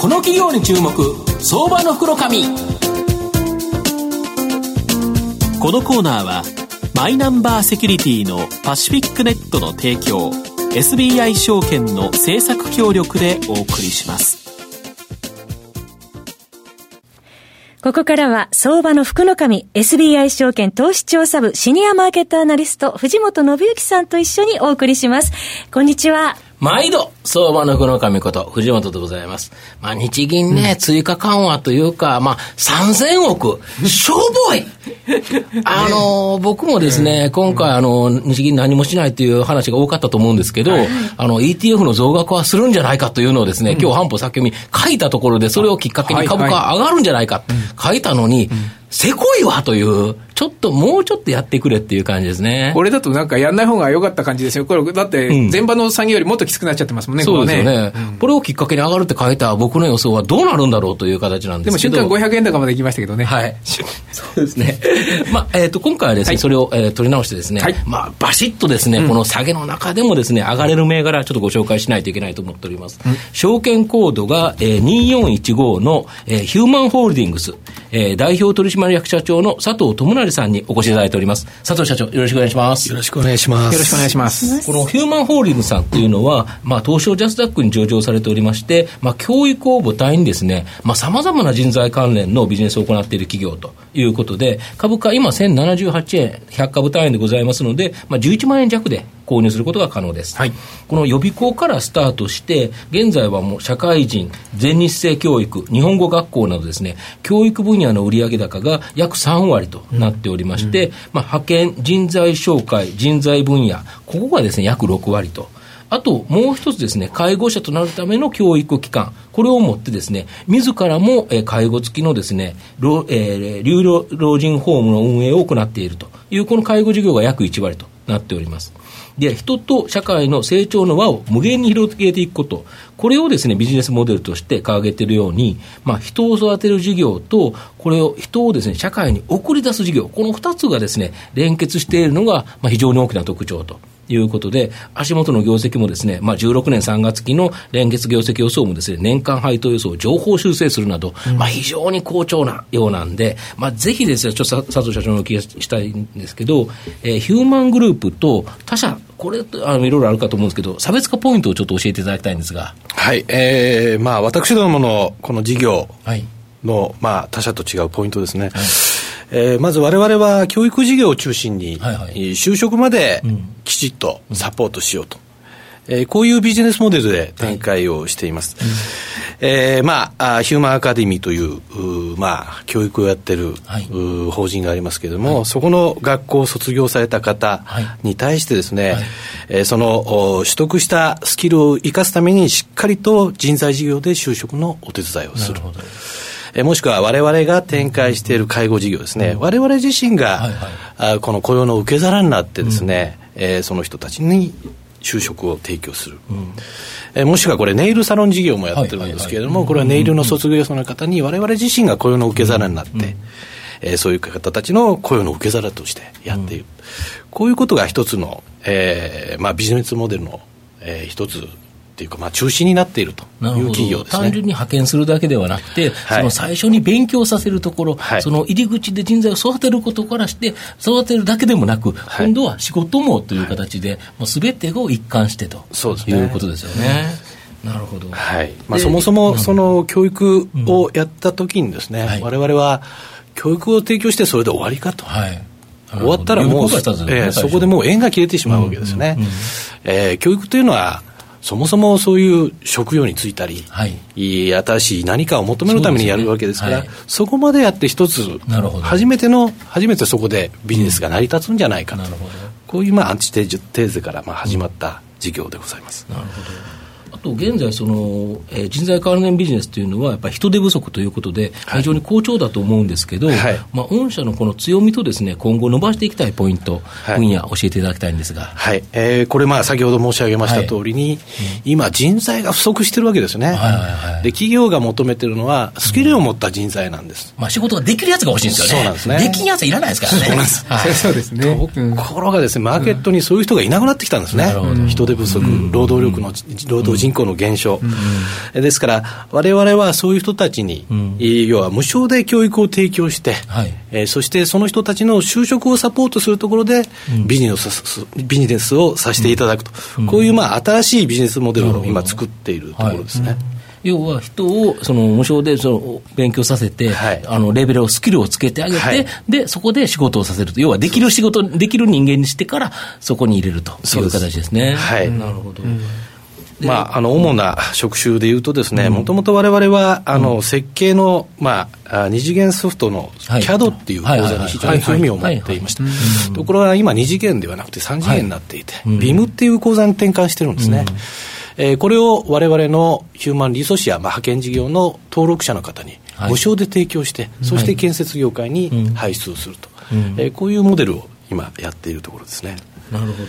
この企業に注目相場の袋紙このコーナーはマイナンバーセキュリティのパシフィックネットの提供 SBI 証券の政策協力でお送りしますここからは、相場の福の神、SBI 証券投資調査部シニアマーケットアナリスト、藤本信之さんと一緒にお送りします。こんにちは。毎度、相場の福の神こと、藤本でございます。まあ、日銀ね、うん、追加緩和というか、まあ、3000億、しょぼい。あの、僕もですね、今回、あの、日銀何もしないという話が多かったと思うんですけど、あの、ETF の増額はするんじゃないかというのをですね、今日、半歩先読み書いたところで、それをきっかけに株価上がるんじゃないか、書いたのに、せこいわという、ちょっともうちょっとやってくれっていう感じですね。これだとなんかやんない方が良かった感じですよ。これだって、前場の産業よりもっときつくなっちゃってますもんね、そうですよね、うん、これをきっかけに上がるって書いた僕の予想はどうなるんだろうという形なんですけど。でも瞬間500円高まで行きましたけどね。はい。そうですね。まあ、えっ、ー、と、今回はですね、はい、それを、えー、取り直してですね、はい、まあ、バシッとですね、うん、この下げの中でもですね、上がれる銘柄、ちょっとご紹介しないといけないと思っております。うん、証券コードが、えー、2415の、えー、ヒューマンホールディングス、えー、代表取締役社長の佐藤智成さんにお越しいただいております。佐藤社長、よろしくお願いします。よろしくお願いします。よろしくお願いします。このヒューマンホールディングスさんっていうのは、まあ、東証ジャスダックに上場されておりまして、まあ、教育を母体にですね、まあ、様々な人材関連のビジネスを行っている企業ということで、株価今1078円、100株単位でございますので、まあ、11万円弱で購入することが可能です。はい、この予備校からスタートして、現在はもう社会人、全日制教育、日本語学校などですね、教育分野の売上高が約3割となっておりまして、うん、まあ、派遣、人材紹介、人材分野、ここがですね、約6割と。あと、もう一つですね、介護者となるための教育機関、これをもってですね、自らも、え介護付きのですね、老えー、流老人ホームの運営を行っているという、この介護事業が約1割となっております。で、人と社会の成長の輪を無限に広げていくこと、これをですね、ビジネスモデルとして掲げているように、まあ、人を育てる事業と、これを、人をですね、社会に送り出す事業、この2つがですね、連結しているのが、まあ、非常に大きな特徴と。いうことで、足元の業績もですね、まあ、16年3月期の連月業績予想もですね、年間配当予想を情報修正するなど、うん、まあ、非常に好調なようなんで、まあ、ぜひですね、ちょっと佐藤社長のお聞きしたいんですけど、えー、ヒューマングループと他社、これ、あの、いろいろあるかと思うんですけど、差別化ポイントをちょっと教えていただきたいんですが。はい、えー、まあ、私どものこの事業の、はい、まあ、他社と違うポイントですね。はいえー、まず我々は教育事業を中心に、はいはい、就職まできちっとサポートしようと。うん、えー、こういうビジネスモデルで展開をしています。はいうん、えー、まあ、ヒューマンアカデミーという、うまあ、教育をやってる、はい、法人がありますけれども、はい、そこの学校を卒業された方に対してですね、はい、えー、その取得したスキルを生かすためにしっかりと人材事業で就職のお手伝いをする。なるほどえもしくは我々が展開している介護事業ですね、我々自身が、はいはい、あこの雇用の受け皿になってですね、うん、えー、その人たちに就職を提供する、うん、えもしくはこれネイルサロン事業もやってるんですけれども、これはネイルの卒業生の方に我々自身が雇用の受け皿になって、うん、えー、そういう方たちの雇用の受け皿としてやっている、こういうことが一つの、えーまあ、ビジネスモデルの、えー、一つっていうか、まあ、中心になっているという企業です、ね、単純に派遣するだけではなくて、はい、その最初に勉強させるところ、はい、その入り口で人材を育てることからして、育てるだけでもなく、はい、今度は仕事もという形で、もうすべてを一貫してとそうです、ね、いうことですよね。なるほど、はい。まあ、そもそもその教育をやったときにですね、われわれは教育を提供してそれで終わりかと。はい。終わったらもう、えー、そこでもう縁が切れてしまうわけですね。うんうん。うん、えー、教育というのは、そもそもそういう職業に就いたり、はい、新しい何かを求めるためにやるわけですから、そ、ね。はい、そこまでやって一つ、初めての、初めてそこでビジネスが成り立つんじゃないかと、うん、こういうまあアンチテーゼからまあ始まった事業でございます。なるほどと現在その、えー、人材関連ビジネスというのは、やっぱり人手不足ということで、非常に好調だと思うんですけど、はい、まあ、御社のこの強みとです、ね、今後伸ばしていきたいポイント、はい、分野、教えていただきたいんですが、はい。えー、これ、まあ、先ほど申し上げました通りに、はいうん、今、人材が不足してるわけですね、はいはいはい、で企業が求めてるのは、スキルを持った人材なんです、うん、まあ、仕事ができるやつが欲しいんですよね、そうなんですね。できるやつはいらないですからね。そうです、ね。ところがですね、マーケットにそういう人がいなくなってきたんですね、人手不足、労働力の、労働人人口の減少、ですから、われわれはそういう人たちに、要は無償で教育を提供して、はい、えー、そしてその人たちの就職をサポートするところで、ビジネスビジネスをさせていただくと、こういうまあ新しいビジネスモデルを今、作っているところですね。要は人をその無償でその勉強させて、はい、あのレベルを、スキルをつけてあげて、はい、で、そこで仕事をさせると、要はできる仕事、できる人間にしてから、そこに入れるという形ですね。はい、なるほど。まあ、あの主な職種でいうとですね、もともとわれわれは、あの、設計の、まあ、二次元ソフトの CAD っていう講座に非常に強みを持っていました。ところが今、二次元ではなくて三次元になっていて、BIM っていう講座に転換してるんですね。えー、これをわれわれのヒューマンリソースや、まあ、派遣事業の登録者の方に無償で提供して、はい、そして建設業界に排出をすると、はい、えー、こういうモデルを今やっているところですね。なるほど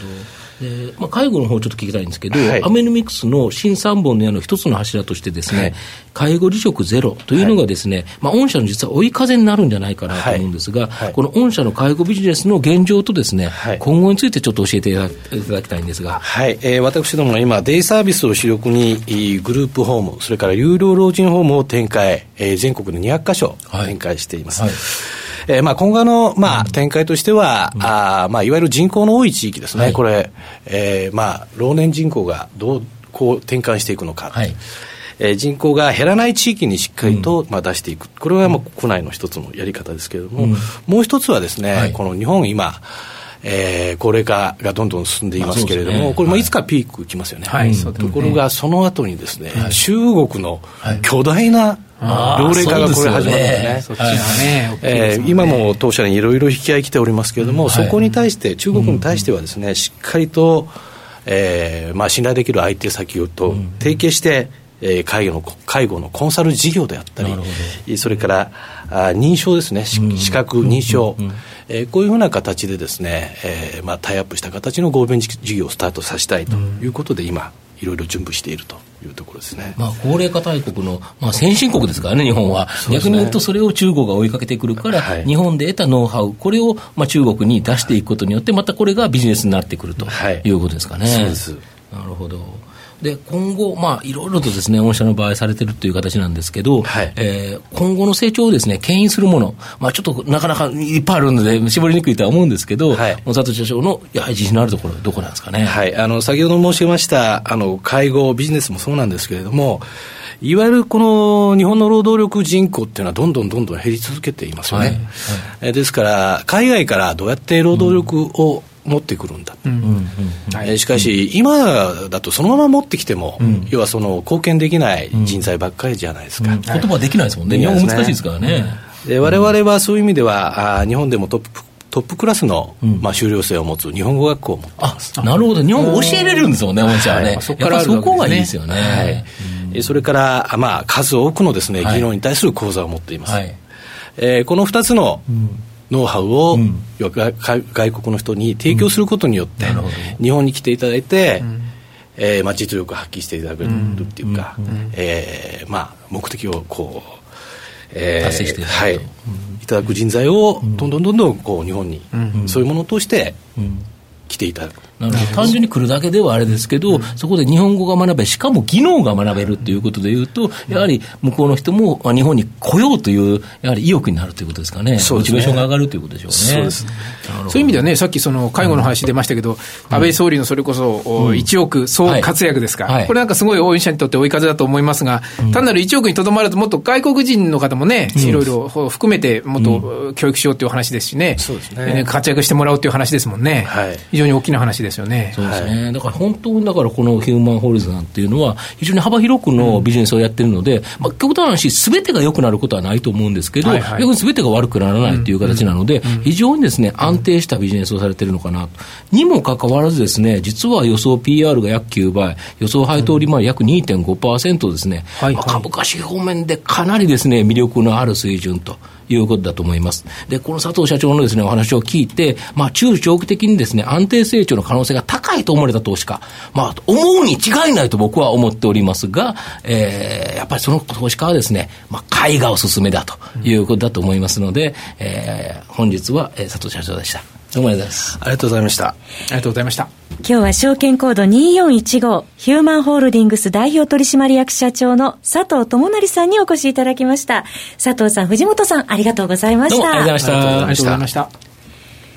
でまあ、介護の方ちょっと聞きたいんですけど、はい、アメノミクスの新3本の矢の一つの柱としてですね、はい、介護離職ゼロというのがですね、はい、まあ、御社の実は追い風になるんじゃないかなと思うんですが、この御社の介護ビジネスの現状とですね、今後についてちょっと教えていただきたいんですが。はい、えー、私どもは今、デイサービスを主力に、グループホーム、それから有料老人ホームを展開、えー、全国で200箇所展開しています。えーまあ、今後の、まあ、展開としては、うん、あまあ、いわゆる人口の多い地域ですね、はい、これ、えーまあ、老年人口がどうこう転換していくのか。はい。えー、人口が減らない地域にしっかりと、まあ、出していく、これはもう国内の一つのやり方ですけれども、うん、もう一つはですね、はい、この日本、今、えー、高齢化がどんどん進んでいますけれども、ね、これもい。つかピークきますよね。はい、ところが、その後にですね、はい、中国の巨大な、老齢化がこれ始まるんですね。え今も当社にいろいろ引き合い来ておりますけれども、そこに対して、中国に対してはですね、しっかりと、えーまあ、信頼できる相手先と提携して、えー、介護の介護のコンサル事業であったり、それからあ認証ですね、資格認証、えー、こういうふうな形でですね、えーまあ、タイアップした形の合弁事業をスタートさせたいということで、今、いろいろ準備しているというところですね、まあ、高齢化大国の、まあ、先進国ですからね、日本は、ね、逆に言うと、それを中国が追いかけてくるから、はい、日本で得たノウハウ、これを、まあ、中国に出していくことによって、またこれがビジネスになってくるとい。うことですかね。はい、なるほどで今後、まあ、いろいろとですね、御社の場合されてるという形なんですけど、はい、えー、今後の成長をですね、牽引するもの、まあ、ちょっとなかなかいっぱいあるので、絞りにくいとは思うんですけど、はい、佐藤社長のやはり自信のあるところ、どこなんですかね？はい、あの、先ほど申しました、あの、介護、ビジネスもそうなんですけれども、いわゆるこの日本の労働力人口っていうのはどんどんどんどん減り続けていますよね。はい。はい、ですから、海外からどうやって労働力を持ってくるんだ、えしかし、今だとそのまま持ってきても、うん、要はその貢献できない人材ばっかりじゃないですか、うん、言葉できないですもんね、日本語難しいですからね。で我々はそういう意味では、あ日本でもトップトップクラスの、まあ、修了生を持つ日本語学校を持ってます。あなるほど、日本語教えれるんですもんね、本社はね。そこからそこがいいですよね。はい、それから、まあ、数多くのですね、技能に対する講座を持っています。はい、えー、この2つの、ノウハウを、うん、外国の人に提供することによって、うん、日本に来ていただいて、うん、えー、まあ、実力を発揮していただけるっていうか、うん、えー、まあ、目的をこう、えー、達成していただく、はい、いただく人材をどんどんどんどんこう日本に、そういうものを通して来ていただく。単純に来るだけではあれですけど、うん、そこで日本語が学べ、しかも技能が学べるということでいうと、やはり向こうの人も日本に来ようという、やはり意欲になるということですかね、そうモチベーションが上がるということでしょうね。そうです。そういう意味ではね、さっきその介護の話出ましたけど、うん、安倍総理のそれこそ1億総活躍ですか、はい。はい、これなんかすごい応援者にとって追い風だと思いますが、単なる1億にとどまらず、もっと外国人の方もね、いろいろ含めて、もっと教育しようという話ですしね、そうですね。活躍してもらうという話ですもんね、はい、非常に大きな話ですよね。そうですね。ね、だから本当にだからこのヒューマンホールズなんていうのは、非常に幅広くのビジネスをやってるので、うん、まあ、極端な話、すべてが良くなることはないと思うんですけど、はいはい、逆にすべてが悪くならないという形なので、非常にですね、安定したビジネスをされてるのかなと。にもかかわらずですね、実は予想 PR が約9倍、予想配当利回り約2.5%ですね、はいはい、株価指標面でかなりですね、魅力のある水準と。いうことだと思います。で、この佐藤社長のですね、お話を聞いて、まあ、中長期的にですね、安定成長の可能性が高いと思われた投資家、まあ、思うに違いないと僕は思っておりますが、えー、やっぱりその投資家はですね、まあ、買いがおすすめだということだと思いますので、えー、本日は、え、佐藤社長でした。どうもありがとうございます。ありがとうございました。ありがとうございました。今日は証券コード2415ヒューマンホールディングス代表取締役社長の佐藤智成さんにお越しいただきました。佐藤さん、藤本さん、ありがとうございました。どうもありがとうございました。ありがとうございました。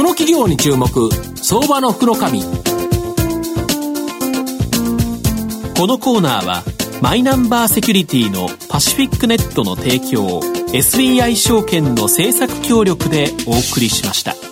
この企業に注目相場の福のこのコーナーはマイナンバーセキュリティのパシフィックネットの提供 SBI 証券の政策協力でお送りしました。